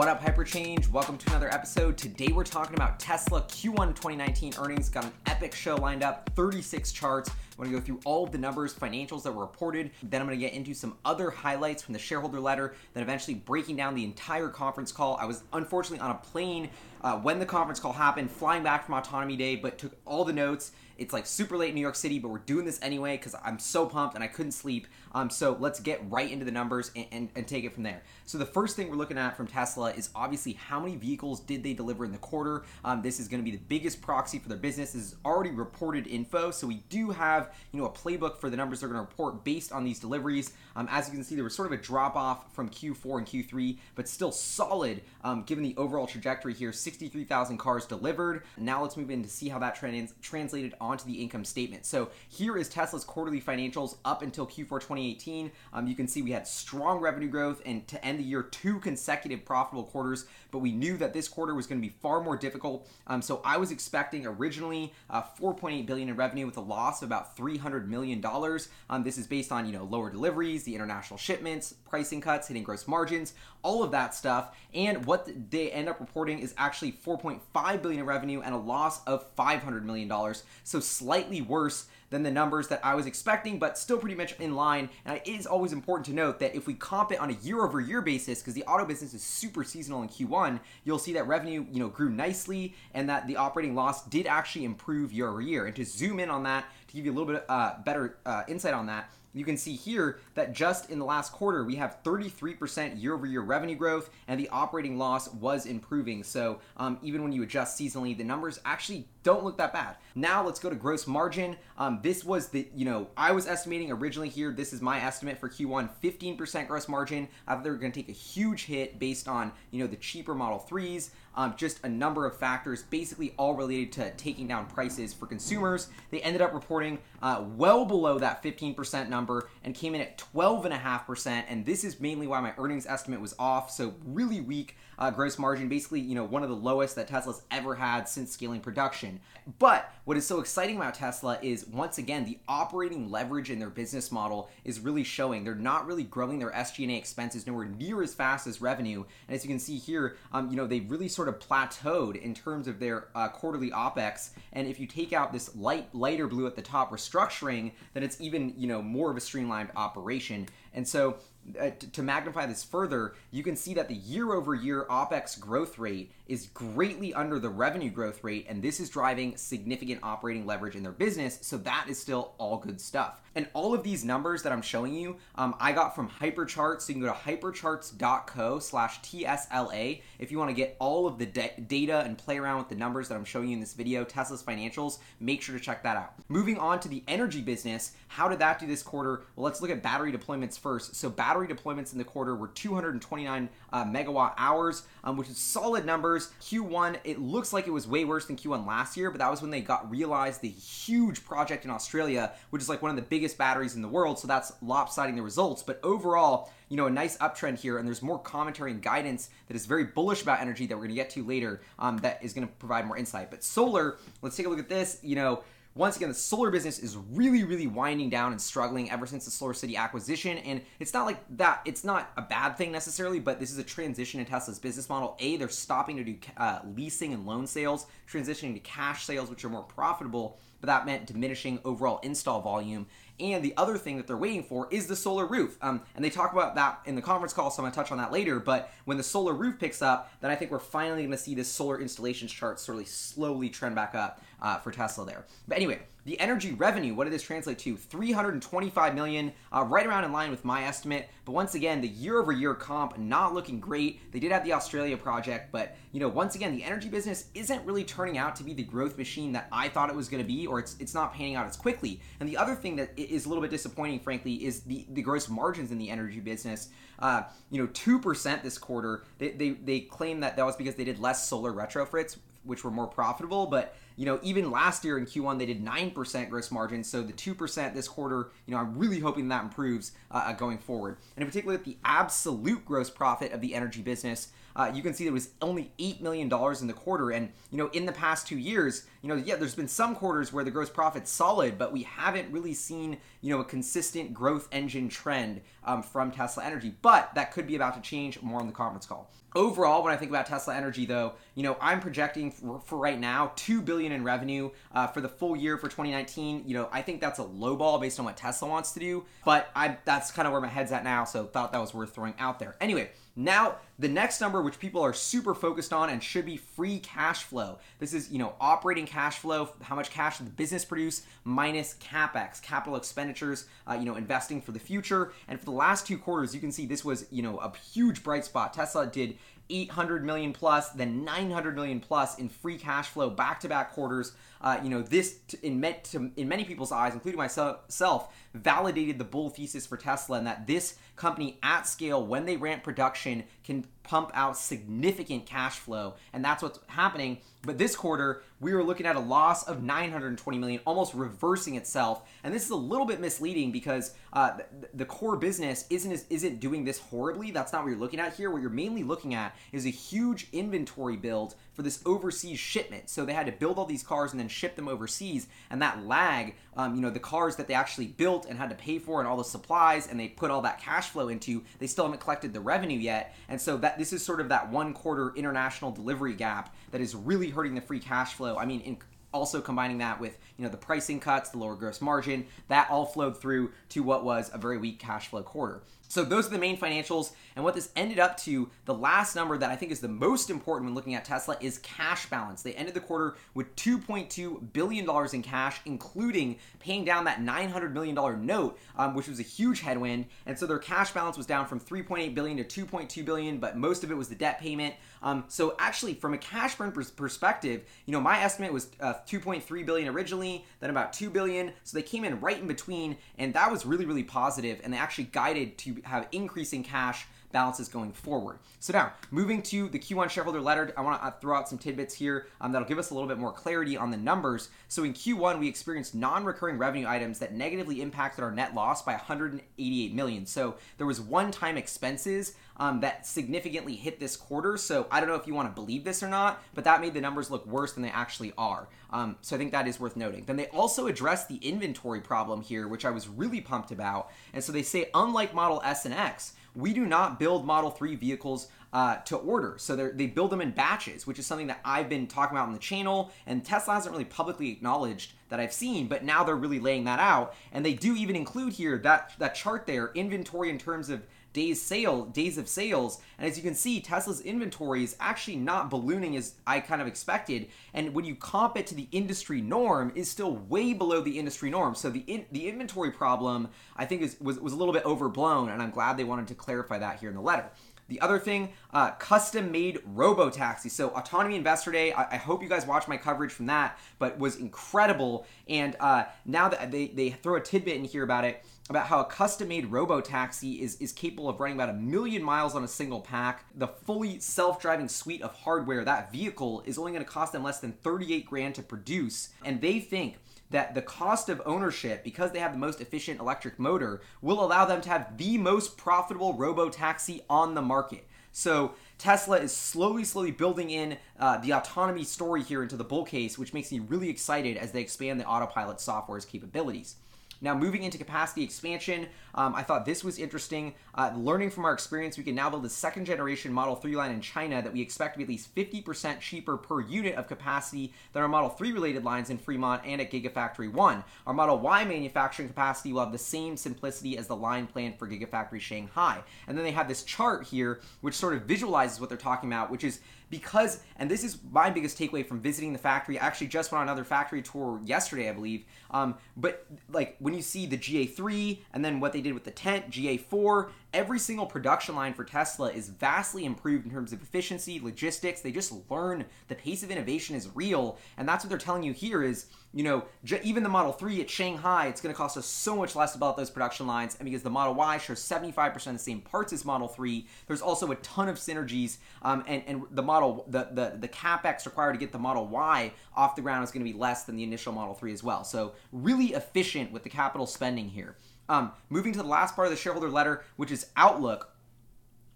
What up, Hyperchange? Welcome to another episode. Today we're talking about Tesla Q1 2019 earnings. Got an epic show lined up, 36 charts. I'm gonna go through all of the numbers, financials that were reported. Then I'm gonna get into some other highlights from the shareholder letter, then eventually breaking down the entire conference call. I was unfortunately on a plane uh, when the conference call happened, flying back from Autonomy Day, but took all the notes. It's like super late in New York City, but we're doing this anyway because I'm so pumped and I couldn't sleep. Um, so let's get right into the numbers and, and, and take it from there. So the first thing we're looking at from Tesla is obviously how many vehicles did they deliver in the quarter. Um, this is going to be the biggest proxy for their business. This is already reported info, so we do have you know a playbook for the numbers they're going to report based on these deliveries. Um, as you can see, there was sort of a drop off from Q4 and Q3, but still solid um, given the overall trajectory here. 63,000 cars delivered. Now let's move in to see how that trans- translated onto the income statement. So here is Tesla's quarterly financials up until Q4 2018. Um, you can see we had strong revenue growth and to end the year two consecutive profitable quarters, but we knew that this quarter was going to be far more difficult. Um, so I was expecting originally uh, 4.8 billion in revenue with a loss of about 300 million dollars. Um, this is based on you know lower deliveries, the international shipments, pricing cuts, hitting gross margins, all of that stuff. And what they end up reporting is actually 4.5 billion in revenue and a loss of 500 million dollars. So slightly worse than the numbers that I was expecting, but still pretty much in line. And it is always important to note that if we comp it on a year-over-year basis, because the auto business is super seasonal in Q1, you'll see that revenue, you know, grew nicely and that the operating loss did actually improve year over year. And to zoom in on that, to give you a little bit uh, better uh, insight on that, you can see here that just in the last quarter, we have 33% year over year revenue growth, and the operating loss was improving. So, um, even when you adjust seasonally, the numbers actually don't look that bad. Now, let's go to gross margin. Um, this was the, you know, I was estimating originally here, this is my estimate for Q1 15% gross margin. I thought they were going to take a huge hit based on, you know, the cheaper Model 3s um, just a number of factors, basically all related to taking down prices for consumers. They ended up reporting uh, well below that 15% number and came in at 12.5%. And this is mainly why my earnings estimate was off. So, really weak uh, gross margin, basically, you know, one of the lowest that Tesla's ever had since scaling production. But what is so exciting about Tesla is once again, the operating leverage in their business model is really showing. They're not really growing their SG&A expenses nowhere near as fast as revenue. And as you can see here, um, you know, they really sort of plateaued in terms of their uh, quarterly OPEX. And if you take out this light, lighter blue at the top restructuring, then it's even, you know, more of a streamlined operation. And so uh, to, to magnify this further, you can see that the year over year OPEX growth rate is greatly under the revenue growth rate, and this is driving significant operating leverage in their business. So that is still all good stuff. And all of these numbers that I'm showing you, um, I got from Hypercharts. So you can go to hypercharts.co slash TSLA if you want to get all of the de- data and play around with the numbers that I'm showing you in this video, Tesla's financials. Make sure to check that out. Moving on to the energy business, how did that do this quarter? Well, let's look at battery deployments first. So battery deployments in the quarter were 229 uh, megawatt hours, um, which is solid numbers. Q1, it looks like it was way worse than Q1 last year, but that was when they got realized the huge project in Australia, which is like one of the biggest batteries in the world. So that's lopsiding the results. But overall, you know, a nice uptrend here, and there's more commentary and guidance that is very bullish about energy that we're going to get to later um, that is going to provide more insight. But solar, let's take a look at this. You know, once again, the solar business is really, really winding down and struggling ever since the Solar City acquisition. And it's not like that, it's not a bad thing necessarily, but this is a transition in Tesla's business model. A, they're stopping to do uh, leasing and loan sales, transitioning to cash sales, which are more profitable, but that meant diminishing overall install volume. And the other thing that they're waiting for is the solar roof. Um, and they talk about that in the conference call, so I'm going to touch on that later. But when the solar roof picks up, then I think we're finally going to see this solar installations chart sort of slowly trend back up uh, for Tesla there. But anyway, the energy revenue, what did this translate to? 325 million, uh, right around in line with my estimate. But once again, the year-over-year comp not looking great. They did have the Australia project, but you know, once again, the energy business isn't really turning out to be the growth machine that I thought it was going to be, or it's it's not panning out as quickly. And the other thing that is a little bit disappointing, frankly, is the the gross margins in the energy business. Uh, you know, two percent this quarter. They, they they claim that that was because they did less solar retrofits, which were more profitable, but you know, even last year in Q1, they did 9% gross margin. So the 2% this quarter, you know, I'm really hoping that improves uh, uh, going forward. And in particular, the absolute gross profit of the energy business uh, you can see there was only $8 million in the quarter. And, you know, in the past two years, you know, yeah, there's been some quarters where the gross profit's solid, but we haven't really seen, you know, a consistent growth engine trend um, from Tesla Energy. But that could be about to change more on the conference call. Overall, when I think about Tesla Energy, though, you know, I'm projecting for, for right now two billion in revenue uh, for the full year for 2019. You know, I think that's a low ball based on what Tesla wants to do, but I that's kind of where my head's at now. So thought that was worth throwing out there. Anyway, now, the next number, which people are super focused on and should be free cash flow. This is, you know, operating cash flow, how much cash the business produce, minus capex, capital expenditures, uh, you know, investing for the future. And for the last two quarters, you can see this was, you know, a huge bright spot. Tesla did 800 million plus, then 900 million plus in free cash flow back to back quarters. Uh, you know, this in, met, in many people's eyes, including myself, validated the bull thesis for Tesla and that this company at scale, when they ramp production, can pump out significant cash flow. And that's what's happening. But this quarter, we were looking at a loss of 920 million, almost reversing itself. And this is a little bit misleading because uh, the, core business isn't isn't doing this horribly. That's not what you're looking at here. What you're mainly looking at is a huge inventory build for this overseas shipment. So they had to build all these cars and then ship them overseas, and that lag, um, you know, the cars that they actually built and had to pay for and all the supplies, and they put all that cash flow into, they still haven't collected the revenue yet, and so that this is sort of that one quarter international delivery gap that is really hurting the free cash flow. I mean, in also combining that with you know the pricing cuts the lower gross margin that all flowed through to what was a very weak cash flow quarter so those are the main financials. And what this ended up to, the last number that I think is the most important when looking at Tesla is cash balance. They ended the quarter with $2.2 billion in cash, including paying down that $900 million note, um, which was a huge headwind. And so their cash balance was down from 3.8 billion to 2.2 billion, but most of it was the debt payment. Um, so actually, from a cash burn perspective, you know, my estimate was uh, 2.3 billion originally, then about 2 billion. So they came in right in between, and that was really, really positive. And they actually guided to have increasing cash balances going forward. So now, moving to the Q1 shareholder letter, I want to uh, throw out some tidbits here um, that'll give us a little bit more clarity on the numbers. So in Q1, we experienced non-recurring revenue items that negatively impacted our net loss by 188 million. So there was one-time expenses um, that significantly hit this quarter. So I don't know if you want to believe this or not, but that made the numbers look worse than they actually are. Um, so I think that is worth noting. Then they also address the inventory problem here, which I was really pumped about. And so they say, unlike Model S and X, we do not build Model 3 vehicles uh, to order. So they build them in batches, which is something that I've been talking about on the channel, and Tesla hasn't really publicly acknowledged that I've seen, but now they're really laying that out. And they do even include here that that chart there, inventory in terms of days sale days of sales and as you can see tesla's inventory is actually not ballooning as i kind of expected and when you comp it to the industry norm is still way below the industry norm so the in, the inventory problem i think is was, was a little bit overblown and i'm glad they wanted to clarify that here in the letter the other thing, uh, custom made robo taxi. So Autonomy Investor Day, I, I, hope you guys watched my coverage from that, but was incredible. And uh, now that they, they throw a tidbit in here about it, about how a custom made robo taxi is, is capable of running about a million miles on a single pack. The fully self driving suite of hardware, that vehicle is only going to cost them less than 38 grand to produce. And they think that the cost of ownership, because they have the most efficient electric motor, will allow them to have the most profitable robo taxi on the market. So Tesla is slowly, slowly building in uh, the autonomy story here into the bull case, which makes me really excited as they expand the autopilot software's capabilities. Now, moving into capacity expansion, um, I thought this was interesting. Uh, learning from our experience, we can now build a second generation Model 3 line in China that we expect to be at least 50% cheaper per unit of capacity than our Model 3 related lines in Fremont and at Gigafactory 1. Our Model Y manufacturing capacity will have the same simplicity as the line planned for Gigafactory Shanghai. And then they have this chart here, which sort of visualizes what they're talking about, which is because, and this is my biggest takeaway from visiting the factory. I actually just went on another factory tour yesterday, I believe. Um, but like when you see the GA3 and then what they did with the tent, GA4, every single production line for Tesla is vastly improved in terms of efficiency, logistics. They just learn the pace of innovation is real, and that's what they're telling you here is you know, even the Model 3 at Shanghai, it's going to cost us so much less to build those production lines. And because the Model Y shares 75% of the same parts as Model 3, there's also a ton of synergies. Um, and, and the model, the, the, the capex required to get the Model Y off the ground is going to be less than the initial Model 3 as well. So, really efficient with the capital spending here. Um, moving to the last part of the shareholder letter, which is Outlook.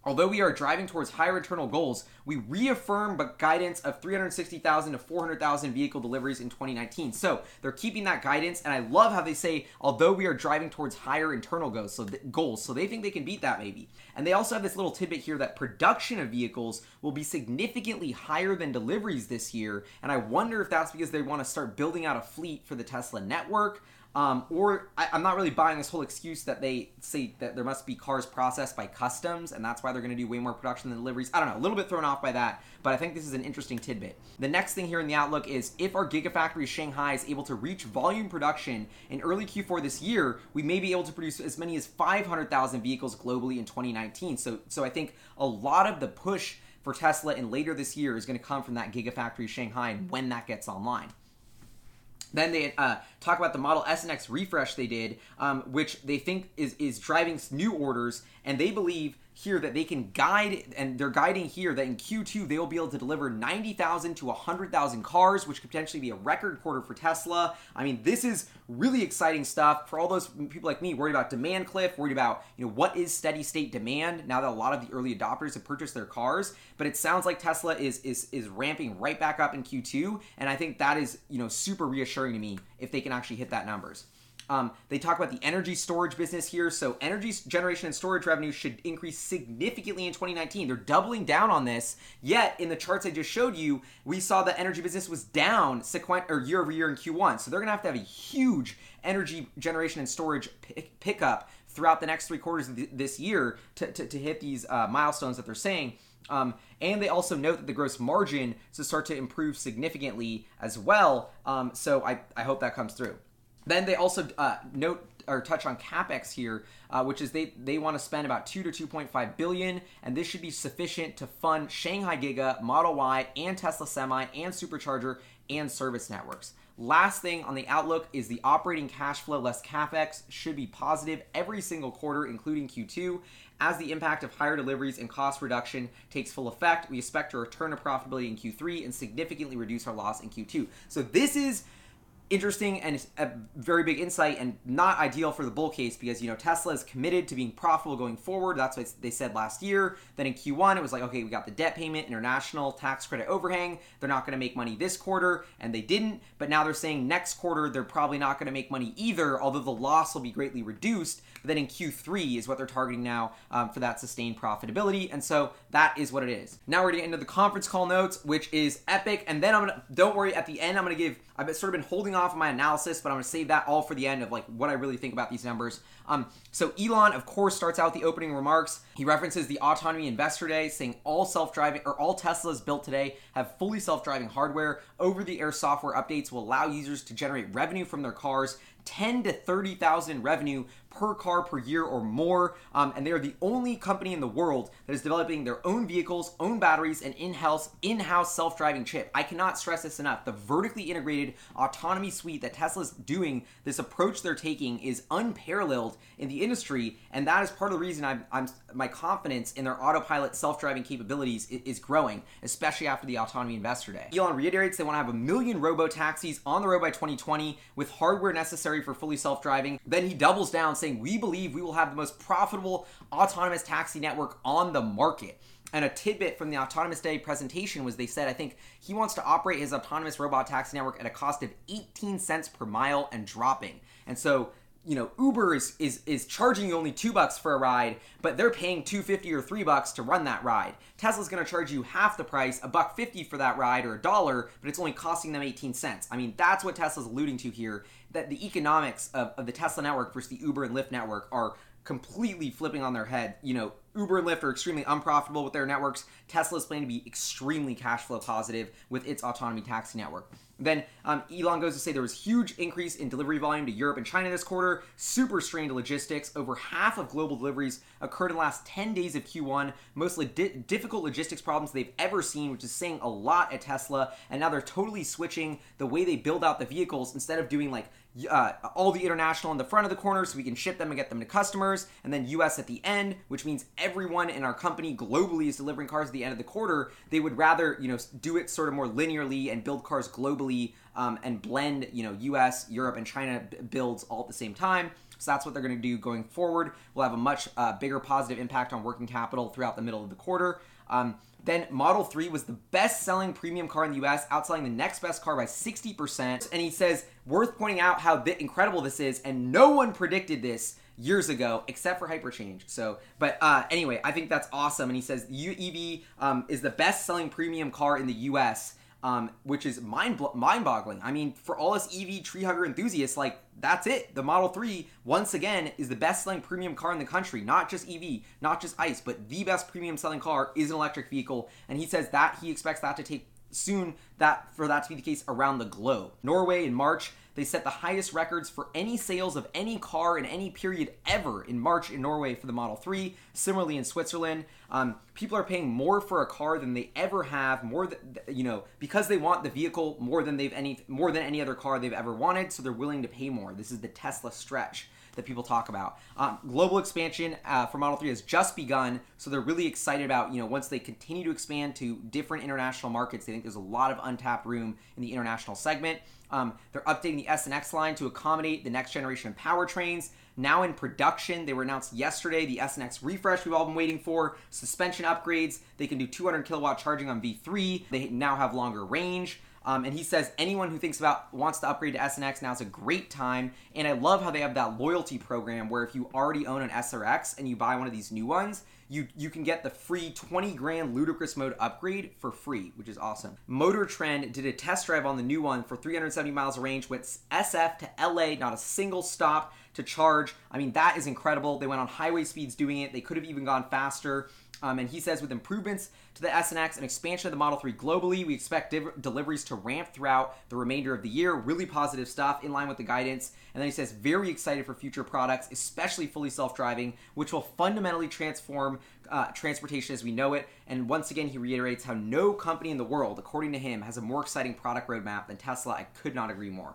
Although we are driving towards higher internal goals, we reaffirm but guidance of 360,000 to 400,000 vehicle deliveries in 2019. So they're keeping that guidance, and I love how they say, although we are driving towards higher internal goals, so th- goals, so they think they can beat that maybe. And they also have this little tidbit here that production of vehicles will be significantly higher than deliveries this year, and I wonder if that's because they want to start building out a fleet for the Tesla network. Um, or I, am not really buying this whole excuse that they say that there must be cars processed by customs, and that's why they're going to do way more production than deliveries. I don't know, a little bit thrown off by that, but I think this is an interesting tidbit. The next thing here in the outlook is if our Gigafactory Shanghai is able to reach volume production in early Q4 this year, we may be able to produce as many as 500,000 vehicles globally in 2019. So, so I think a lot of the push for Tesla in later this year is going to come from that Gigafactory Shanghai and when that gets online. Then they uh, talk about the Model S and X refresh they did, um, which they think is is driving new orders, and they believe here that they can guide, and they're guiding here that in Q2 they will be able to deliver 90,000 to 100,000 cars, which could potentially be a record quarter for Tesla. I mean, this is really exciting stuff for all those people like me worried about demand cliff, worried about you know what is steady state demand now that a lot of the early adopters have purchased their cars. But it sounds like Tesla is is is ramping right back up in Q2, and I think that is you know super reassuring to me if they can actually hit that numbers. Um, they talk about the energy storage business here. So, energy generation and storage revenue should increase significantly in 2019. They're doubling down on this. Yet, in the charts I just showed you, we saw the energy business was down sequent or year over year in Q1. So, they're going to have to have a huge energy generation and storage pick- pickup throughout the next three quarters of this year to, to, to hit these uh, milestones that they're saying. Um, and they also note that the gross margin to start to improve significantly as well. Um, so I, I hope that comes through. Then they also uh, note or touch on capex here, uh, which is they they want to spend about two to two point five billion, and this should be sufficient to fund Shanghai Giga, Model Y, and Tesla Semi, and Supercharger and service networks. Last thing on the outlook is the operating cash flow less capex should be positive every single quarter, including Q2. As the impact of higher deliveries and cost reduction takes full effect, we expect to return to profitability in Q3 and significantly reduce our loss in Q2. So this is interesting and a very big insight and not ideal for the bull case because you know Tesla is committed to being profitable going forward. That's what they said last year. Then in Q1 it was like okay, we got the debt payment, international tax credit overhang. They're not going to make money this quarter and they didn't, but now they're saying next quarter they're probably not going to make money either, although the loss will be greatly reduced. But then in Q3 is what they're targeting now um, for that sustained profitability, and so that is what it is. Now we're going getting into the conference call notes, which is epic, and then I'm gonna don't worry at the end I'm gonna give I've sort of been holding off on my analysis, but I'm going to save that all for the end of like what I really think about these numbers. Um, so Elon, of course, starts out the opening remarks. He references the Autonomy Investor Day, saying all self-driving or all Teslas built today have fully self-driving hardware. Over-the-air software updates will allow users to generate revenue from their cars 10 to 30,000 revenue per car per year or more. Um, and they are the only company in the world that is developing their own vehicles, own batteries, and in-house in-house self-driving chip. I cannot stress this enough. The vertically integrated autonomy suite that Tesla's doing, this approach they're taking is unparalleled in the industry, and that is part of the reason I'm, I'm my confidence in their autopilot self-driving capabilities is, is growing, especially after the autonomy investor day. Elon reiterates they want to have a million robo taxis on the road by 2020 with hardware necessary for fully self-driving. Then he doubles down saying, We believe we will have the most profitable autonomous taxi network on the market. And a tidbit from the Autonomous Day presentation was they said, I think he wants to operate his autonomous robot taxi network at a cost of 18 cents per mile and dropping. And so you know uber is, is is charging you only two bucks for a ride but they're paying 250 or three bucks to run that ride. Tesla's going to charge you half the price a buck 50 for that ride or a dollar but it's only costing them 18 cents. I mean that's what tesla's alluding to here that the economics of, of the tesla network versus the uber and lyft network are completely flipping on their head you know Uber and Lyft are extremely unprofitable with their networks. Tesla is planning to be extremely cash flow positive with its autonomy taxi network. Then um, Elon goes to say there was huge increase in delivery volume to Europe and China this quarter, super strained logistics. Over half of global deliveries occurred in the last 10 days of Q1, mostly di- difficult logistics problems they've ever seen, which is saying a lot at Tesla. And now they're totally switching the way they build out the vehicles instead of doing like uh, all the international in the front of the corner so we can ship them and get them to customers, and then US at the end, which means everyone in our company globally is delivering cars at the end of the quarter. They would rather, you know, do it sort of more linearly and build cars globally um, and blend, you know, US, Europe, and China builds all at the same time. So that's what they're going to do going forward. We'll have a much uh, bigger positive impact on working capital throughout the middle of the quarter. Um, then Model 3 was the best selling premium car in the US, outselling the next best car by 60%. And he says, worth pointing out how th- incredible this is, and no one predicted this years ago, except for Hyperchange. So, but uh, anyway, I think that's awesome. And he says EV um, is the best selling premium car in the US um, which is mind mind boggling. I mean, for all us EV tree hugger enthusiasts, like that's it. The Model 3, once again, is the best selling premium car in the country. Not just EV, not just ICE, but the best premium selling car is an electric vehicle. And he says that he expects that to take soon that for that to be the case around the globe. Norway in March they set the highest records for any sales of any car in any period ever in March in Norway for the Model 3. Similarly, in Switzerland, um, people are paying more for a car than they ever have, more you know, because they want the vehicle more than they've any more than any other car they've ever wanted. So they're willing to pay more. This is the Tesla stretch that people talk about. Um, global expansion uh, for Model 3 has just begun, so they're really excited about, you know, once they continue to expand to different international markets, they think there's a lot of untapped room in the international segment. Um, they're updating the S and X line to accommodate the next generation of powertrains. Now in production, they were announced yesterday. The S and X refresh we've all been waiting for. Suspension upgrades. They can do 200 kilowatt charging on V3. They now have longer range. Um, and he says anyone who thinks about wants to upgrade to SNX now is a great time. And I love how they have that loyalty program where if you already own an SRX and you buy one of these new ones, you you can get the free 20 grand ludicrous mode upgrade for free, which is awesome. Motor Trend did a test drive on the new one for 370 miles of range, went SF to LA, not a single stop to charge. I mean, that is incredible. They went on highway speeds doing it. They could have even gone faster. Um, and he says with improvements to the SNX and expansion of the Model 3 globally, we expect div- deliveries to ramp throughout the remainder of the year. Really positive stuff in line with the guidance. And then he says very excited for future products, especially fully self-driving, which will fundamentally transform uh, transportation as we know it. And once again, he reiterates how no company in the world, according to him, has a more exciting product roadmap than Tesla. I could not agree more.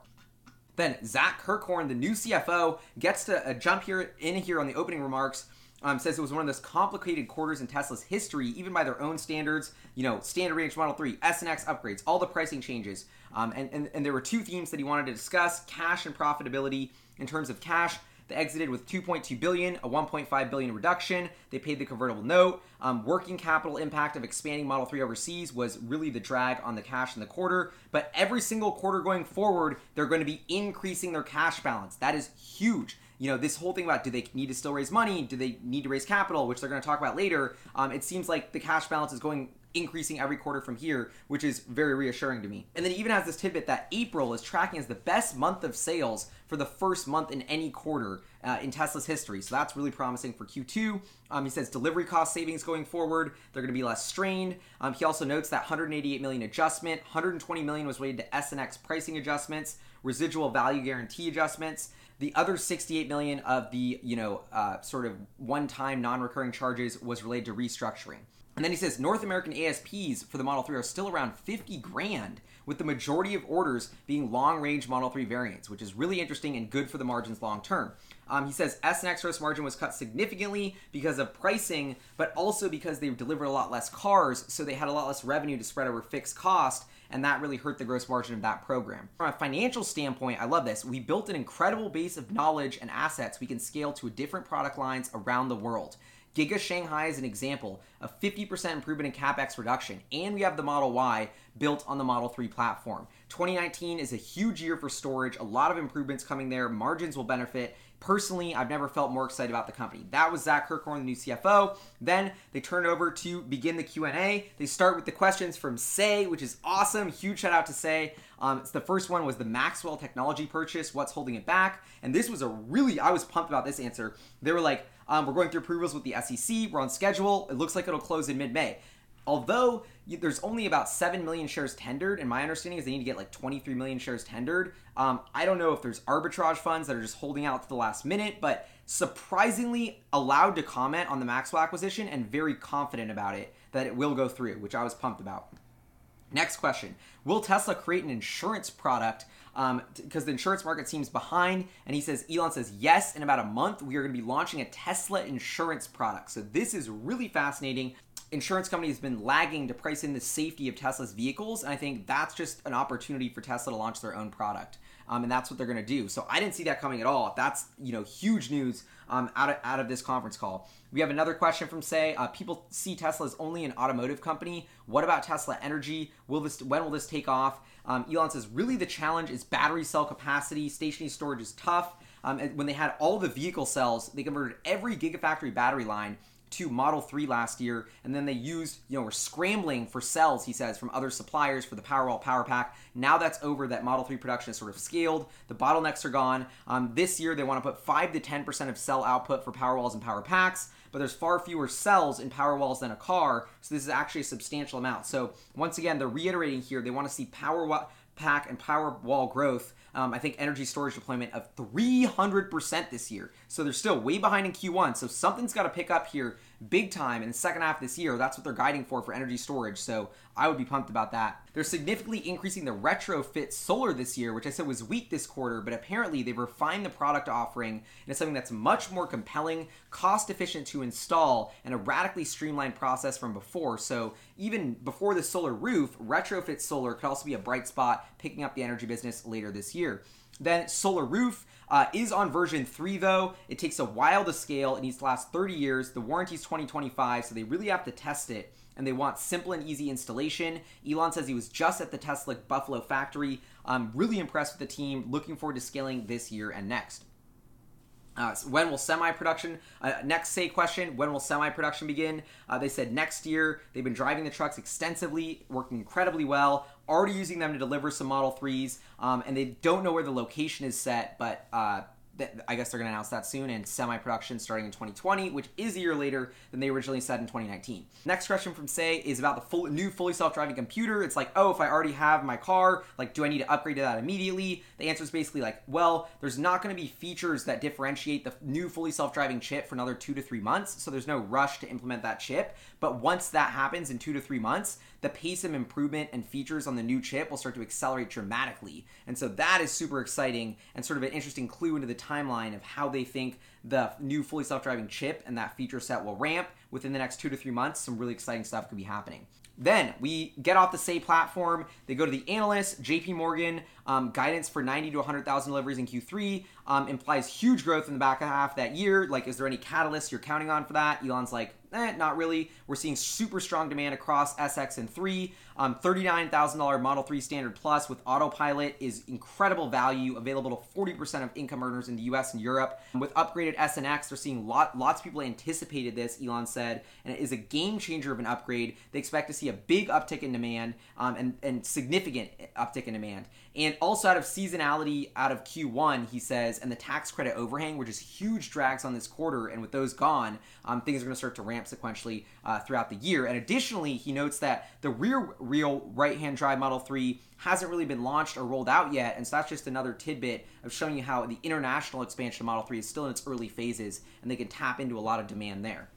Then Zach Kirkhorn, the new CFO, gets to uh, jump here in here on the opening remarks um, says it was one of the most complicated quarters in Tesla's history, even by their own standards. You know, standard range Model 3, S and X upgrades, all the pricing changes. Um, and, and, and there were two themes that he wanted to discuss cash and profitability. In terms of cash, they exited with 2.2 billion, a 1.5 billion reduction. They paid the convertible note. Um, working capital impact of expanding Model 3 overseas was really the drag on the cash in the quarter. But every single quarter going forward, they're going to be increasing their cash balance. That is huge you know, this whole thing about do they need to still raise money? Do they need to raise capital, which they're going to talk about later? Um, it seems like the cash balance is going increasing every quarter from here, which is very reassuring to me. And then he even has this tidbit that April is tracking as the best month of sales for the first month in any quarter uh, in Tesla's history. So that's really promising for Q2. Um, he says delivery cost savings going forward, they're going to be less strained. Um, he also notes that 188 million adjustment, 120 million was related to SNX pricing adjustments, residual value guarantee adjustments. The other 68 million of the you know uh, sort of one-time non-recurring charges was related to restructuring. And then he says North American ASPs for the Model 3 are still around 50 grand, with the majority of orders being long range Model 3 variants, which is really interesting and good for the margins long term. Um, he says S and X gross margin was cut significantly because of pricing, but also because they delivered a lot less cars, so they had a lot less revenue to spread over fixed cost, and that really hurt the gross margin of that program. From a financial standpoint, I love this. We built an incredible base of knowledge and assets we can scale to different product lines around the world. Giga Shanghai is an example of 50% improvement in capex reduction, and we have the Model Y built on the Model 3 platform. 2019 is a huge year for storage, a lot of improvements coming there, margins will benefit, Personally, I've never felt more excited about the company. That was Zach Kirkhorn, the new CFO. Then they turn over to begin the Q&A. They start with the questions from Say, which is awesome. Huge shout out to Say. Um, it's the first one was the Maxwell technology purchase. What's holding it back? And this was a really, I was pumped about this answer. They were like, Um, we're going through approvals with the SEC. We're on schedule. It looks like it'll close in mid May. Although there's only about 7 million shares tendered, and my understanding is they need to get like 23 million shares tendered. Um, I don't know if there's arbitrage funds that are just holding out to the last minute, but surprisingly allowed to comment on the Maxwell acquisition and very confident about it that it will go through, which I was pumped about. Next question Will Tesla create an insurance product? Because um, the insurance market seems behind. And he says, Elon says, yes, in about a month, we are going to be launching a Tesla insurance product. So this is really fascinating insurance companies have been lagging to price in the safety of Tesla's vehicles, and I think that's just an opportunity for Tesla to launch their own product, um, and that's what they're going to do. So I didn't see that coming at all. That's you know huge news um, out of out of this conference call. We have another question from say uh, people see Tesla as only an automotive company. What about Tesla Energy? Will this when will this take off? Um, Elon says really the challenge is battery cell capacity. Stationary storage is tough. Um, when they had all the vehicle cells, they converted every Gigafactory battery line to Model 3 last year, and then they used, you know, we're scrambling for cells, he says, from other suppliers for the Powerwall Power Pack. Now that's over, that Model 3 production is sort of scaled. The bottlenecks are gone. Um, this year, they want to put 5 to 10% of cell output for Powerwalls and Power Packs, but there's far fewer cells in Powerwalls than a car, so this is actually a substantial amount. So once again, they're reiterating here, they want to see Power Pack and Powerwall growth um, I think energy storage deployment of 300% this year. So they're still way behind in Q1. So something's got to pick up here big time in the second half of this year. That's what they're guiding for for energy storage. So I would be pumped about that. They're significantly increasing the retrofit solar this year, which I said was weak this quarter, but apparently they've refined the product offering and it's something that's much more compelling, cost efficient to install, and a radically streamlined process from before. So even before the solar roof, retrofit solar could also be a bright spot picking up the energy business later this year. Then Solar Roof uh, is on version 3 though. It takes a while to scale. It needs to last 30 years. The warranty is 2025, so they really have to test it. And they want simple and easy installation. Elon says he was just at the Tesla Buffalo factory. I'm really impressed with the team. Looking forward to scaling this year and next. Uh, when will semi-production? Uh, next say question: When will semi-production begin? Uh, they said next year. They've been driving the trucks extensively, working incredibly well. Already using them to deliver some Model Threes, um, and they don't know where the location is set, but uh, I guess they're going to announce that soon and semi production starting in 2020, which is a year later than they originally said in 2019. Next question from Say is about the full, new fully self driving computer. It's like, oh, if I already have my car, like, do I need to upgrade to that immediately? The answer is basically like, well, there's not going to be features that differentiate the new fully self driving chip for another two to three months. So there's no rush to implement that chip. But once that happens in two to three months, the pace of improvement and features on the new chip will start to accelerate dramatically. And so that is super exciting and sort of an interesting clue into the timeline of how they think the new fully self-driving chip and that feature set will ramp within the next two to three months. Some really exciting stuff could be happening. Then we get off the Say platform. They go to the analyst, JP Morgan. Um, guidance for 90 to 100,000 deliveries in Q3 um, implies huge growth in the back half that year. Like, is there any catalyst you're counting on for that? Elon's like, eh, not really. We're seeing super strong demand across SX and 3. Um, $39,000 Model 3 Standard Plus with autopilot is incredible value, available to 40% of income earners in the US and Europe. With upgraded S and X, they're seeing lot, lots of people anticipated this, Elon said, and it is a game changer of an upgrade. They expect to see a big uptick in demand um, and, and significant uptick in demand. And also out of seasonality out of Q1, he says, and the tax credit overhang, which is huge drags on this quarter, and with those gone, um, things are going to start to ramp sequentially uh, throughout the year. And additionally, he notes that the rear real right-hand drive Model 3 hasn't really been launched or rolled out yet, and so that's just another tidbit of showing you how the international expansion of Model 3 is still in its early phases, and they can tap into a lot of demand there.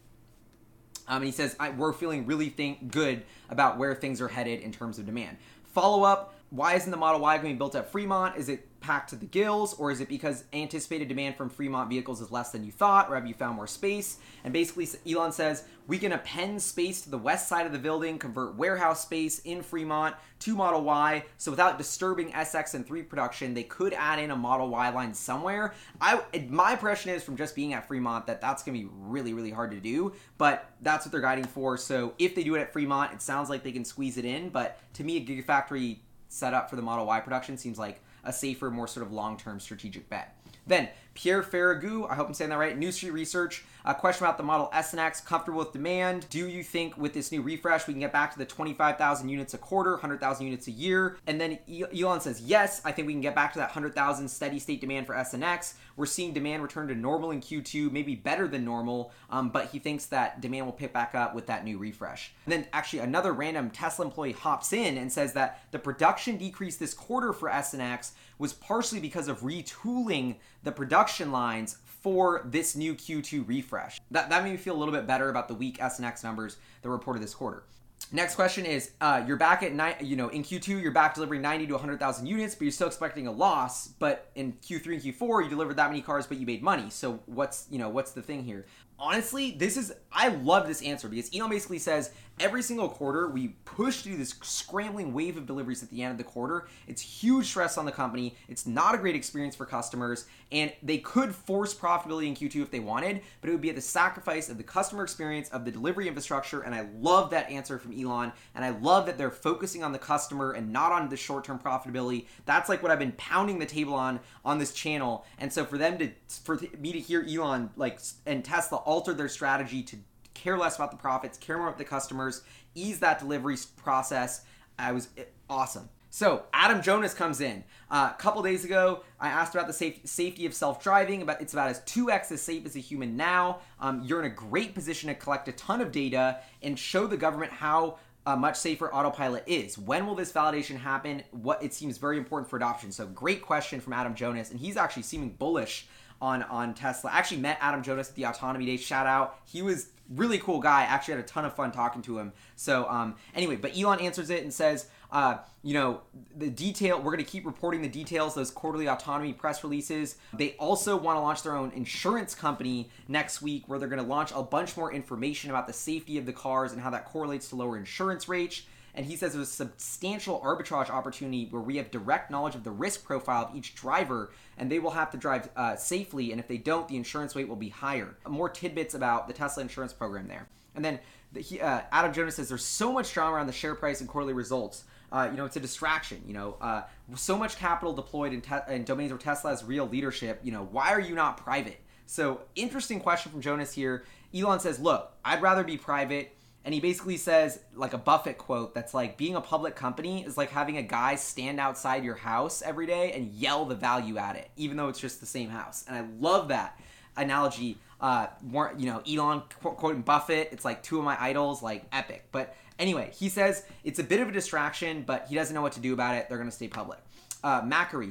Um, and he says, we're feeling really think good about where things are headed in terms of demand. Follow up, why isn't the Model Y going to be built at Fremont? Is it packed to the gills, or is it because anticipated demand from Fremont vehicles is less than you thought, or have you found more space? And basically, Elon says we can append space to the west side of the building, convert warehouse space in Fremont to Model Y. So without disturbing SX and 3 production, they could add in a Model Y line somewhere. I my impression is from just being at Fremont that that's going to be really really hard to do, but that's what they're guiding for. So if they do it at Fremont, it sounds like they can squeeze it in. But to me, a Gigafactory setup for the Model Y production seems like a safer, more sort of long term strategic bet. Then Pierre Ferragu, I hope I'm saying that right, New Street Research, a question about the Model S and X, comfortable with demand. Do you think with this new refresh we can get back to the 25,000 units a quarter, 100,000 units a year? And then Elon says, yes, I think we can get back to that 100,000 steady state demand for S and X. We're seeing demand return to normal in Q2, maybe better than normal, um, but he thinks that demand will pick back up with that new refresh. And then actually another random Tesla employee hops in and says that the production decrease this quarter for S and X was partially because of retooling the production lines for this new Q2 refresh. That, that made me feel a little bit better about the weak S and X numbers that were reported this quarter. Next question is, uh, you're back at nine, you know, in Q2, you're back delivering 90 to 100,000 units, but you're still expecting a loss. But in Q3 and Q4, you delivered that many cars, but you made money. So what's, you know, what's the thing here? honestly, this is I love this answer because Elon basically says every single quarter we push through this scrambling wave of deliveries at the end of the quarter. It's huge stress on the company. It's not a great experience for customers, and they could force profitability in Q2 if they wanted, but it would be at the sacrifice of the customer experience of the delivery infrastructure. And I love that answer from Elon, and I love that they're focusing on the customer and not on the short-term profitability. That's like what I've been pounding the table on on this channel, and so for them to for me to hear Elon like and Tesla alter their strategy to care less about the profits, care more about the customers, ease that delivery process. I was awesome. So Adam Jonas comes in. Uh, a couple days ago, I asked about the safe, safety of self-driving. About it's about as two x as safe as a human now. Um, you're in a great position to collect a ton of data and show the government how uh, much safer autopilot is. When will this validation happen? What it seems very important for adoption. So great question from Adam Jonas, and he's actually seeming bullish on on Tesla. I actually met Adam Jonas at the Autonomy Day. Shout out. He was really cool guy. Actually had a ton of fun talking to him. So um, anyway, but Elon answers it and says, uh, you know, the detail. We're going to keep reporting the details. Those quarterly autonomy press releases. They also want to launch their own insurance company next week, where they're going to launch a bunch more information about the safety of the cars and how that correlates to lower insurance rates and he says there's a substantial arbitrage opportunity where we have direct knowledge of the risk profile of each driver, and they will have to drive uh, safely. And if they don't, the insurance rate will be higher. More tidbits about the Tesla insurance program there. And then the, he, uh, Adam Jonas says there's so much drama around the share price and quarterly results. Uh, you know, it's a distraction. You know, uh, so much capital deployed in, te- in domains where Tesla has real leadership. You know, why are you not private? So, interesting question from Jonas here. Elon says, "Look, I'd rather be private." And he basically says like a Buffett quote that's like being a public company is like having a guy stand outside your house every day and yell the value at it, even though it's just the same house. And I love that analogy. Uh, more, you know, Elon quoting Buffett. It's like two of my idols, like epic. But anyway, he says it's a bit of a distraction, but he doesn't know what to do about it. They're going to stay public uh,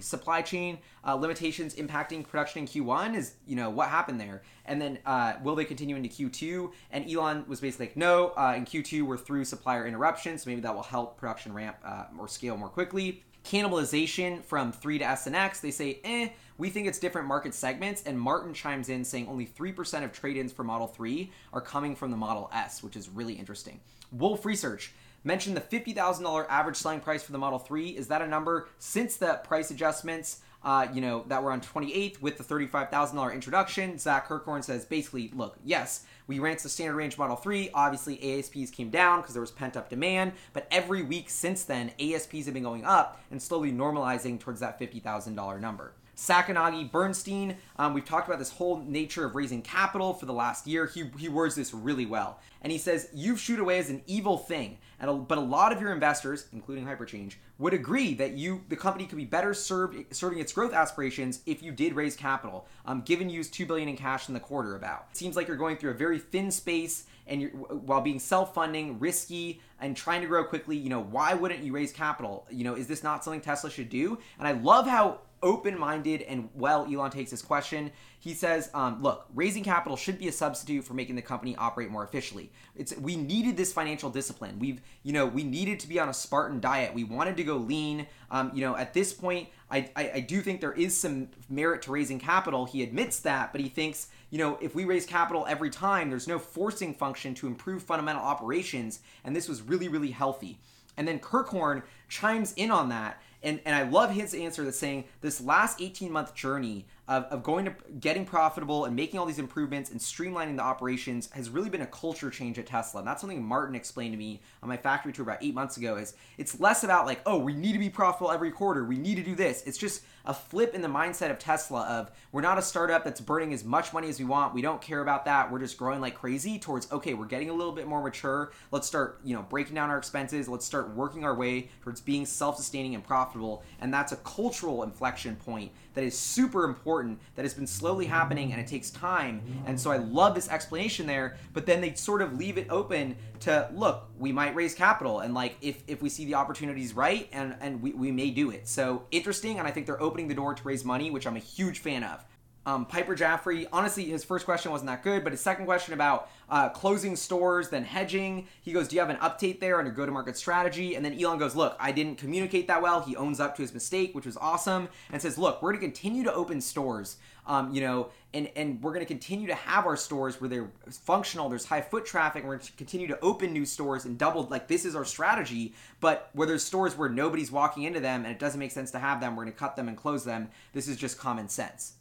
supply chain uh, limitations impacting production in Q1 is you know what happened there, and then uh, will they continue into Q2? And Elon was basically like, no, uh, in Q2 we're through supplier interruptions, so maybe that will help production ramp uh, or scale more quickly. Cannibalization from three to S and X, they say, eh, we think it's different market segments. And Martin chimes in saying only 3% of trade ins for Model 3 are coming from the Model S, which is really interesting. Wolfe Research, mentioned the $50,000 average selling price for the Model 3. Is that a number since the price adjustments? Uh, you know, that were on 28th with the $35,000 introduction. Zach Kirkhorn says basically, look, yes, we ranked the standard range Model 3. Obviously, ASPs came down because there was pent up demand, but every week since then, ASPs have been going up and slowly normalizing towards that $50,000 number. Sacconaghi Bernstein. Um, we've talked about this whole nature of raising capital for the last year. He, he words this really well. And he says, You shoot away as an evil thing. And a, but a lot of your investors, including Hyperchange, would agree that you the company could be better served serving its growth aspirations if you did raise capital, um, given you used 2 billion in cash in the quarter about. It seems like you're going through a very thin space and you're, while being self-funding, risky, and trying to grow quickly, you know, why wouldn't you raise capital? You know, is this not something Tesla should do? And I love how open-minded and well Elon takes this question. He says, um, "Look, raising capital should be a substitute for making the company operate more efficiently. It's we needed this financial discipline. We've, you know, we needed to be on a Spartan diet. We wanted to go lean. Um, you know, at this point, I, I I do think there is some merit to raising capital. He admits that, but he thinks." You know, if we raise capital every time, there's no forcing function to improve fundamental operations, and this was really, really healthy. And then Kirkhorn chimes in on that and and I love his answer that's saying this last 18 month journey of, of going to getting profitable and making all these improvements and streamlining the operations has really been a culture change at Tesla. And that's something Martin explained to me on my factory tour about eight months ago is it's less about like, oh, we need to be profitable every quarter. We need to do this. It's just a flip in the mindset of Tesla of we're not a startup that's burning as much money as we want. We don't care about that. We're just growing like crazy towards okay, we're getting a little bit more mature. Let's start, you know, breaking down our expenses. Let's start working our way towards being self-sustaining and profitable. And that's a cultural inflection point that is super important that has been slowly happening and it takes time. And so I love this explanation there, but then they sort of leave it open to look, we might raise capital and like if if we see the opportunities right and and we, we may do it. So interesting and I think they're opening the door to raise money, which I'm a huge fan of. Um, Piper Jaffray, honestly, his first question wasn't that good, but his second question about uh, closing stores, then hedging, he goes, Do you have an update there on your go to market strategy? And then Elon goes, Look, I didn't communicate that well. He owns up to his mistake, which was awesome, and says, Look, we're going to continue to open stores, um, you know, and, and we're going to continue to have our stores where they're functional, there's high foot traffic, we're going to continue to open new stores and double, like, this is our strategy. But where there's stores where nobody's walking into them and it doesn't make sense to have them, we're going to cut them and close them. This is just common sense.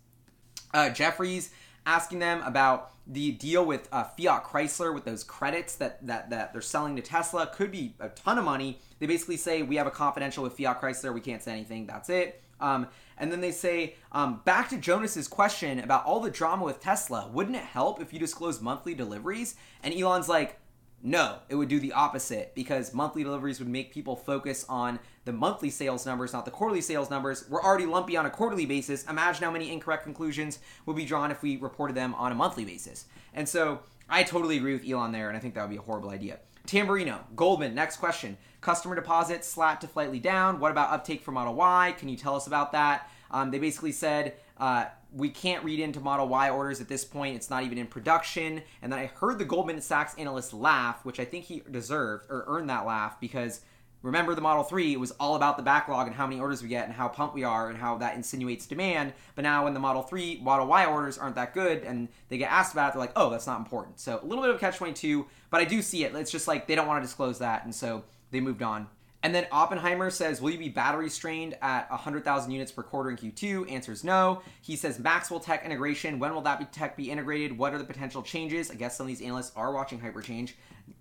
Uh, Jefferies asking them about the deal with uh, Fiat Chrysler with those credits that, that that they're selling to Tesla could be a ton of money. They basically say we have a confidential with Fiat Chrysler, we can't say anything. That's it. Um, and then they say um, back to Jonas's question about all the drama with Tesla. Wouldn't it help if you disclose monthly deliveries? And Elon's like, no, it would do the opposite because monthly deliveries would make people focus on the monthly sales numbers, not the quarterly sales numbers. We're already lumpy on a quarterly basis. Imagine how many incorrect conclusions would be drawn if we reported them on a monthly basis. And so I totally agree with Elon there, and I think that would be a horrible idea. Tamberrino, Goldman, next question. Customer deposits slat to slightly down. What about uptake for Model Y? Can you tell us about that? Um, they basically said uh, we can't read into Model Y orders at this point. It's not even in production. And then I heard the Goldman Sachs analyst laugh, which I think he deserved or earned that laugh because remember the Model 3, it was all about the backlog and how many orders we get and how pumped we are and how that insinuates demand. But now when the Model 3, Model Y orders aren't that good and they get asked about it, they're like, oh, that's not important. So a little bit of catch 22, but I do see it. It's just like they don't want to disclose that. And so they moved on. And then Oppenheimer says, Will you be battery strained at 100,000 units per quarter in Q2? Answers no. He says, Maxwell Tech integration. When will that be tech be integrated? What are the potential changes? I guess some of these analysts are watching Hyperchange.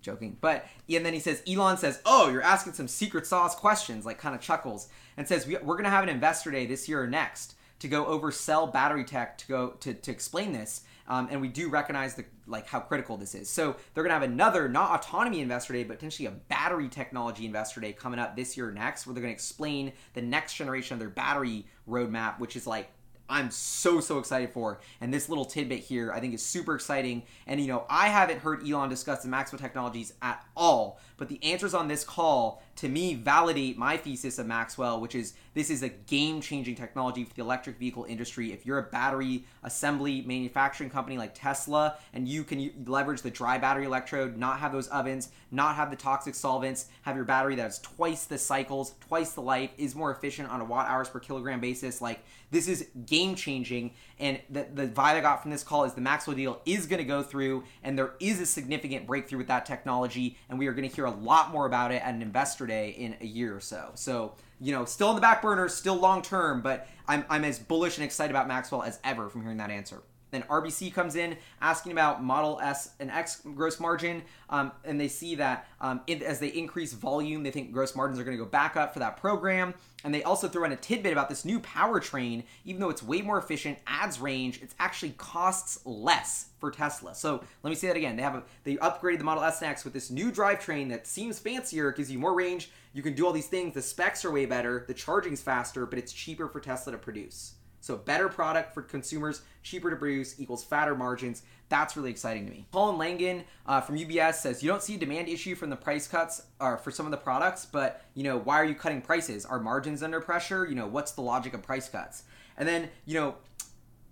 Joking. But, and then he says, Elon says, Oh, you're asking some secret sauce questions, like kind of chuckles, and says, We're going to have an investor day this year or next to go over cell battery tech to go to, to explain this. Um, and we do recognize the like how critical this is. So they're gonna have another not autonomy investor day, but potentially a battery technology investor day coming up this year next, where they're gonna explain the next generation of their battery roadmap, which is like I'm so so excited for. And this little tidbit here I think is super exciting. And you know, I haven't heard Elon discuss the Maxwell technologies at all, but the answers on this call to me validate my thesis of Maxwell, which is this is a game-changing technology for the electric vehicle industry. If you're a battery assembly manufacturing company like Tesla and you can leverage the dry battery electrode, not have those ovens, not have the toxic solvents, have your battery that has twice the cycles, twice the life, is more efficient on a watt hours per kilogram basis, like this is game-changing and the, the vibe I got from this call is the Maxwell deal is going to go through, and there is a significant breakthrough with that technology, and we are going to hear a lot more about it at an investor day in a year or so. So, you know, still in the back burner, still long term, but I'm, I'm as bullish and excited about Maxwell as ever from hearing that answer. Then RBC comes in asking about Model S and X gross margin, um, and they see that um, it, as they increase volume, they think gross margins are going to go back up for that program. And they also throw in a tidbit about this new powertrain. Even though it's way more efficient, adds range, it actually costs less for Tesla. So let me say that again. They have a, they upgraded the Model S and X with this new drivetrain that seems fancier, gives you more range. You can do all these things. The specs are way better. The charging's faster, but it's cheaper for Tesla to produce. So better product for consumers, cheaper to produce equals fatter margins. That's really exciting to me. Colin Langan uh, from UBS says you don't see a demand issue from the price cuts or for some of the products, but you know why are you cutting prices? Are margins under pressure? You know what's the logic of price cuts? And then you know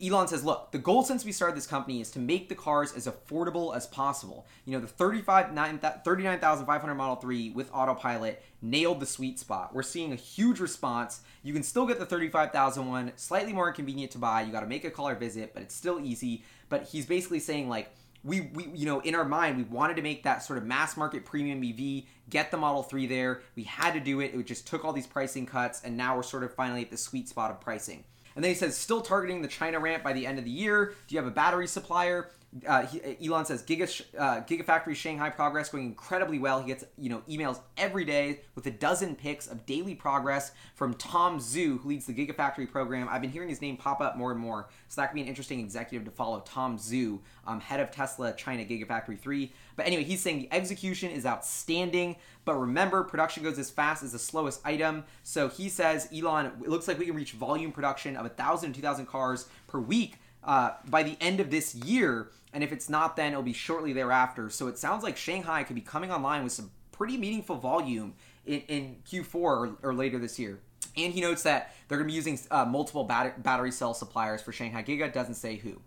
Elon says, look, the goal since we started this company is to make the cars as affordable as possible. You know, the 39,500 Model 3 with autopilot nailed the sweet spot. We're seeing a huge response. You can still get the 35,000 one, slightly more inconvenient to buy. You got to make a call or visit, but it's still easy. But he's basically saying, like, we, we, you know, in our mind, we wanted to make that sort of mass market premium EV, get the Model 3 there. We had to do it. It just took all these pricing cuts, and now we're sort of finally at the sweet spot of pricing. And then he says, still targeting the China ramp by the end of the year. Do you have a battery supplier? Uh, he, Elon says Giga uh, Gigafactory Shanghai progress going incredibly well. He gets you know emails every day with a dozen pics of daily progress from Tom Zhu, who leads the Gigafactory program. I've been hearing his name pop up more and more, so that could be an interesting executive to follow. Tom Zhu, um, head of Tesla China Gigafactory Three. But anyway, he's saying the execution is outstanding. But remember, production goes as fast as the slowest item. So he says, Elon, it looks like we can reach volume production of 1,000 to 2,000 cars per week uh, by the end of this year. And if it's not then, it'll be shortly thereafter. So it sounds like Shanghai could be coming online with some pretty meaningful volume in, in Q4 or, or, later this year. And he notes that they're going to be using uh, multiple bat- battery cell suppliers for Shanghai Giga. Doesn't say who.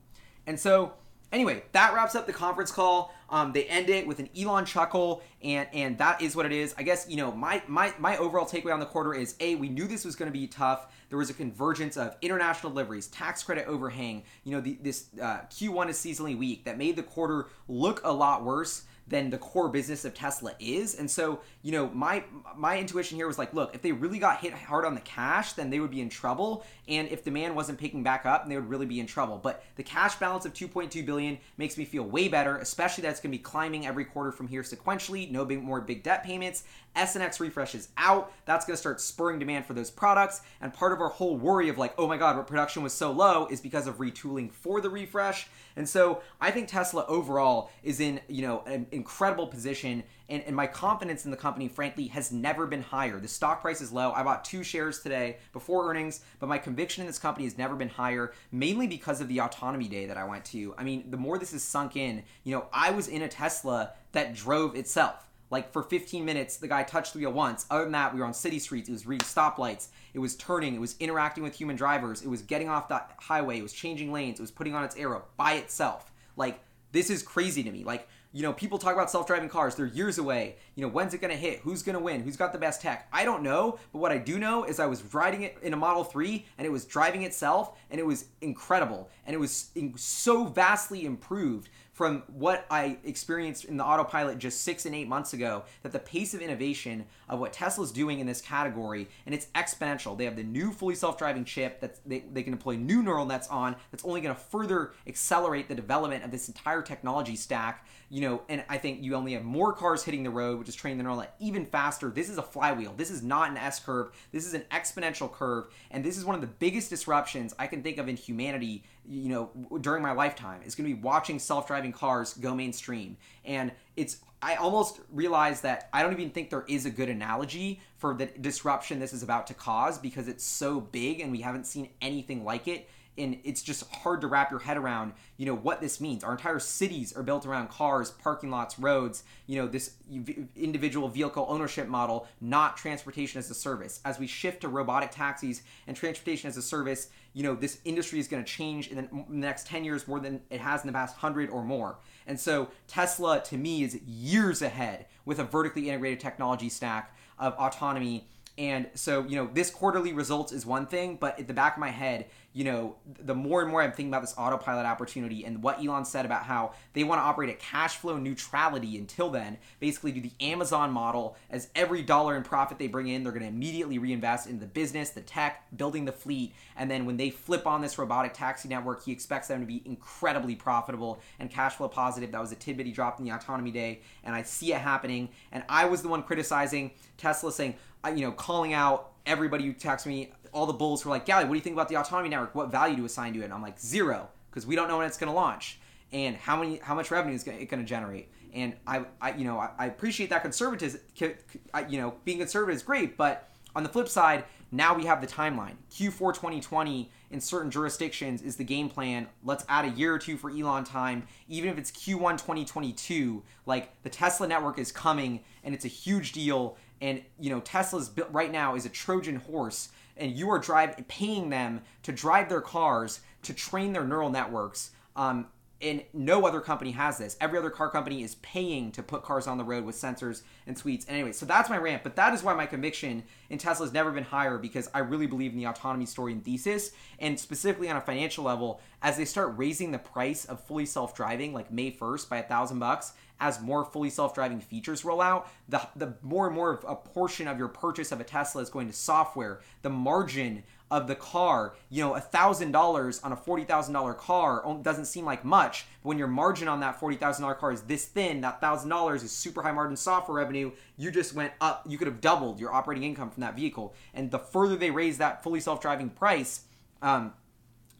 And so Anyway, that wraps up the conference call. Um, they end it with an Elon chuckle, and and that is what it is. I guess you know my my my overall takeaway on the quarter is a we knew this was going to be tough. There was a convergence of international deliveries, tax credit overhang. You know the, this uh, Q1 is seasonally weak that made the quarter look a lot worse than the core business of Tesla is. And so, you know, my my intuition here was like, look, if they really got hit hard on the cash, then they would be in trouble. And if demand wasn't picking back up, then they would really be in trouble. But the cash balance of 2.2 billion makes me feel way better, especially that it's going to be climbing every quarter from here sequentially. No big more big debt payments. S and X refresh is out. That's going to start spurring demand for those products. And part of our whole worry of like, oh my god, but production was so low is because of retooling for the refresh. And so I think Tesla overall is in you know an incredible position. And, and my confidence in the company, frankly, has never been higher. The stock price is low. I bought two shares today before earnings, but my conviction in this company has never been higher, mainly because of the autonomy day that I went to. I mean, the more this is sunk in, you know, I was in a Tesla that drove itself. Like for 15 minutes, the guy touched the wheel oh once. Other than that, we were on city streets. It was reading stoplights. It was turning. It was interacting with human drivers. It was getting off the highway. It was changing lanes. It was putting on its arrow by itself. Like this is crazy to me. Like you know, people talk about self-driving cars. They're years away. You know, when's it to hit? Who's to win? Who's got the best tech? I don't know, but what I do know is I was riding it in a Model 3 and it was driving itself and it was incredible and it was so vastly improved from what I experienced in the autopilot just six and eight months ago that the pace of innovation of what Tesla's doing in this category, and it's exponential. They have the new fully self-driving chip that they, they can deploy new neural nets on that's only going to further accelerate the development of this entire technology stack. You know, and I think you only have more cars hitting the road, which is training the neural net even faster. This is a flywheel. This is not an S curve. This is an exponential curve, and this is one of the biggest disruptions I can think of in humanity you know during my lifetime is going to be watching self-driving cars go mainstream and it's i almost realize that i don't even think there is a good analogy for the disruption this is about to cause because it's so big and we haven't seen anything like it. And it's just hard to wrap your head around you know what this means. Our entire cities are built around cars parking lots roads you know this individual vehicle ownership model not transportation as a service. As we shift to robotic taxis and transportation as a service you know this industry is going to change in the next 10 years more than it has in the past 100 or more and so tesla to me is years ahead with a vertically integrated technology stack of autonomy. And so, you know, this quarterly results is one thing, but at the back of my head, you know, the more and more I'm thinking about this autopilot opportunity and what Elon said about how they want to operate at cash flow neutrality until then, basically do the Amazon model as every dollar in profit they bring in, they're going to immediately reinvest in the business, the tech, building the fleet. And then when they flip on this robotic taxi network, he expects them to be incredibly profitable and cash flow positive. That was a tidbit he dropped in the autonomy day. And I see it happening. And I was the one criticizing Tesla saying, you know, calling out everybody who texts me, all the bulls were like, Gally, what do you think about the autonomy network? What value you assign to it? And I'm like, zero, because we don't know when it's going to launch and how many, how much revenue is it going to generate. And I, I, you know, I, I appreciate that conservatism. You know, being conservative is great, but on the flip side, now we have the timeline. Q4 2020 in certain jurisdictions is the game plan. Let's add a year or two for Elon time. Even if it's Q1 2022, like the Tesla network is coming and it's a huge deal and you know Tesla's right now is a Trojan horse, and you are driving paying them to drive their cars to train their neural networks. Um, and no other company has this. Every other car company is paying to put cars on the road with sensors and suites. And anyway, so that's my rant. But that is why my conviction in Tesla has never been higher because I really believe in the autonomy story and thesis. And specifically on a financial level, as they start raising the price of fully self-driving, like May 1st by a thousand bucks, as more fully self-driving features roll out, the the more and more of a portion of your purchase of a Tesla is going to software. The margin of the car. You know, $1,000 on a $40,000 car doesn't seem like much, but when your margin on that $40,000 car is this thin, that $1,000 is super high margin software revenue, you just went up. You could have doubled your operating income from that vehicle. And the further they raise that fully self driving price, um,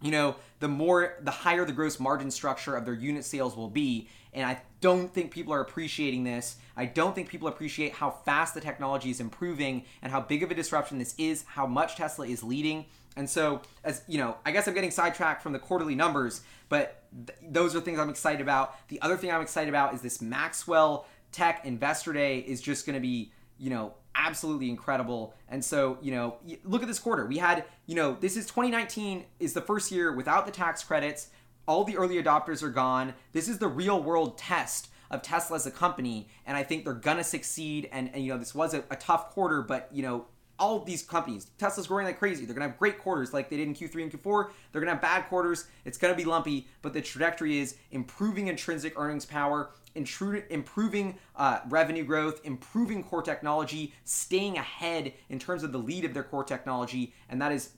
you know, the more, the higher the gross margin structure of their unit sales will be. And I don't think people are appreciating this. I don't think people appreciate how fast the technology is improving and how big of a disruption this is, how much Tesla is leading. And so, as you know, I guess I'm getting sidetracked from the quarterly numbers, but th- those are things I'm excited about. The other thing I'm excited about is this Maxwell Tech Investor Day is just going to be, you know, absolutely incredible. And so, you know, look at this quarter. We had, you know, this is 2019 is the first year without the tax credits. All the early adopters are gone. This is the real world test of Tesla as a company, and I think they're gonna succeed. And, and you know, this was a, a tough quarter, but you know, all these companies, Tesla's growing like crazy. They're gonna have great quarters like they did in Q3 and Q4. They're gonna have bad quarters. It's gonna be lumpy, but the trajectory is improving intrinsic earnings power, improving uh, revenue growth, improving core technology, staying ahead in terms of the lead of their core technology, and that is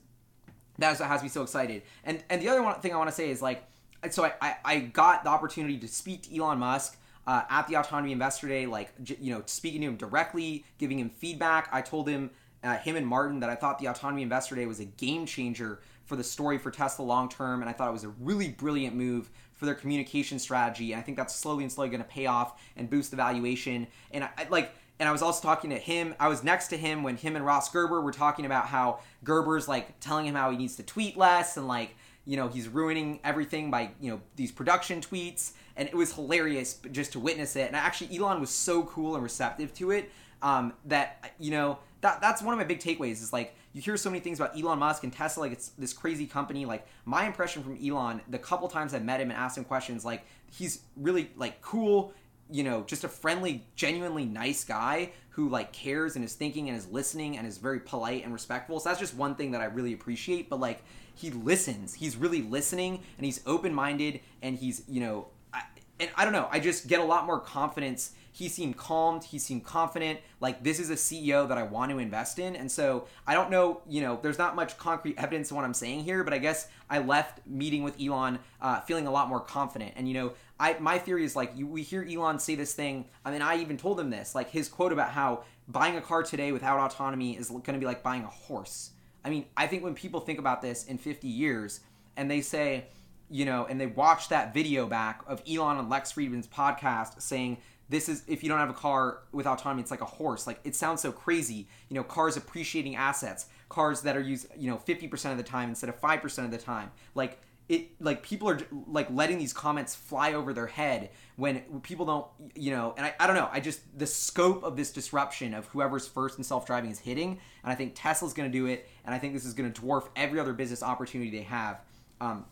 that is what has me so excited. And and the other one thing I want to say is like, so I, I I got the opportunity to speak to Elon Musk uh, at the Autonomy Investor Day, like you know, speaking to him directly, giving him feedback. I told him, uh, him and Martin, that I thought the Autonomy Investor Day was a game changer for the story for Tesla long term, and I thought it was a really brilliant move for their communication strategy. And I think that's slowly and slowly going to pay off and boost the valuation. And I, I like. And I was also talking to him. I was next to him when him and Ross Gerber were talking about how Gerber's like telling him how he needs to tweet less and like you know he's ruining everything by you know these production tweets and it was hilarious just to witness it. And actually elon was so cool and receptive to it um, that you know that that's one of my big takeaways is like you hear so many things about elon musk and tesla like it's this crazy company. Like my impression from elon the couple times i met him and asked him questions like he's really like cool you know just a friendly genuinely nice guy who like cares and is thinking and is listening and is very polite and respectful so that's just one thing that i really appreciate but like he listens. He's really listening and he's open minded and he's, you know, I, and I don't know, I just get a lot more confidence. He seemed calmed, he seemed confident. Like, this is a CEO that I want to invest in. And so I don't know, you know, there's not much concrete evidence in what I'm saying here, but I guess I left meeting with Elon uh, feeling a lot more confident. And, you know, I, my theory is like you, we hear Elon say this thing. I mean, I even told him this, like his quote about how buying a car today without autonomy is going to be like buying a horse. I mean, I think when people think about this in 50 years and they say, you know, and they watch that video back of Elon and Lex Fridman's podcast saying, this is if you don't have a car with autonomy, it's like a horse. Like it sounds so crazy. You know, cars appreciating assets, cars that are used, you know, 50% of the time instead of 5% of the time. Like it like people are like letting these comments fly over their head when people don't you know and I, I don't know i just the scope of this disruption of whoever's first in self-driving is hitting and i think tesla's going to do it and i think this is going to dwarf every other business opportunity they have um,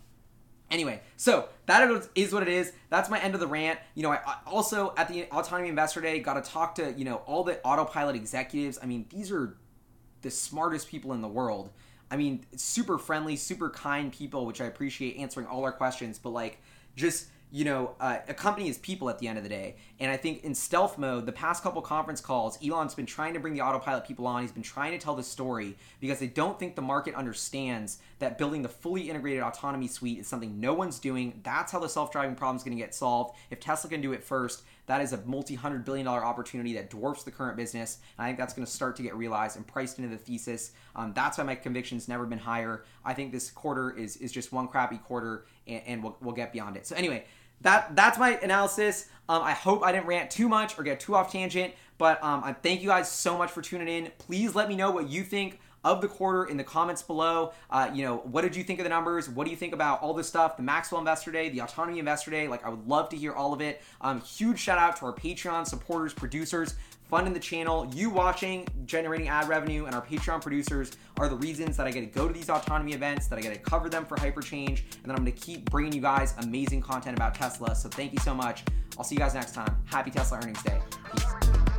Anyway, so that is what it is. That's my end of the rant. You know, I also at the Autonomy Investor Day got to talk to, you know, all the autopilot executives. I mean, these are the smartest people in the world. I mean, super friendly, super kind people, which I appreciate answering all our questions, but like just you know, uh, a company is people at the end of the day. And I think in stealth mode, the past couple conference calls, Elon's been trying to bring the autopilot people on. He's been trying to tell the story because they don't think the market understands that building the fully integrated autonomy suite is something no one's doing. That's how the self driving problem is going to get solved. If Tesla can do it first, that is a multi hundred billion dollar opportunity that dwarfs the current business. And I think that's going to start to get realized and priced into the thesis. Um, that's why my conviction's never been higher. I think this quarter is, is just one crappy quarter and, and we'll, we'll get beyond it. So, anyway, that that's my analysis. Um, I hope I didn't rant too much or get too off tangent, but um, I thank you guys so much for tuning in. Please let me know what you think of the quarter in the comments below. Uh, you know, what did you think of the numbers? What do you think about all this stuff? The Maxwell Investor Day, the Autonomy Investor Day. Like, I would love to hear all of it. Um, huge shout out to our Patreon supporters, producers funding the channel. You watching, generating ad revenue, and our Patreon producers are the reasons that I get to go to these autonomy events, that I get to cover them for Hyperchange, and then I'm to keep bringing you guys amazing content about Tesla. So thank you so much. I'll see you guys next time. Happy Tesla earnings day. Peace.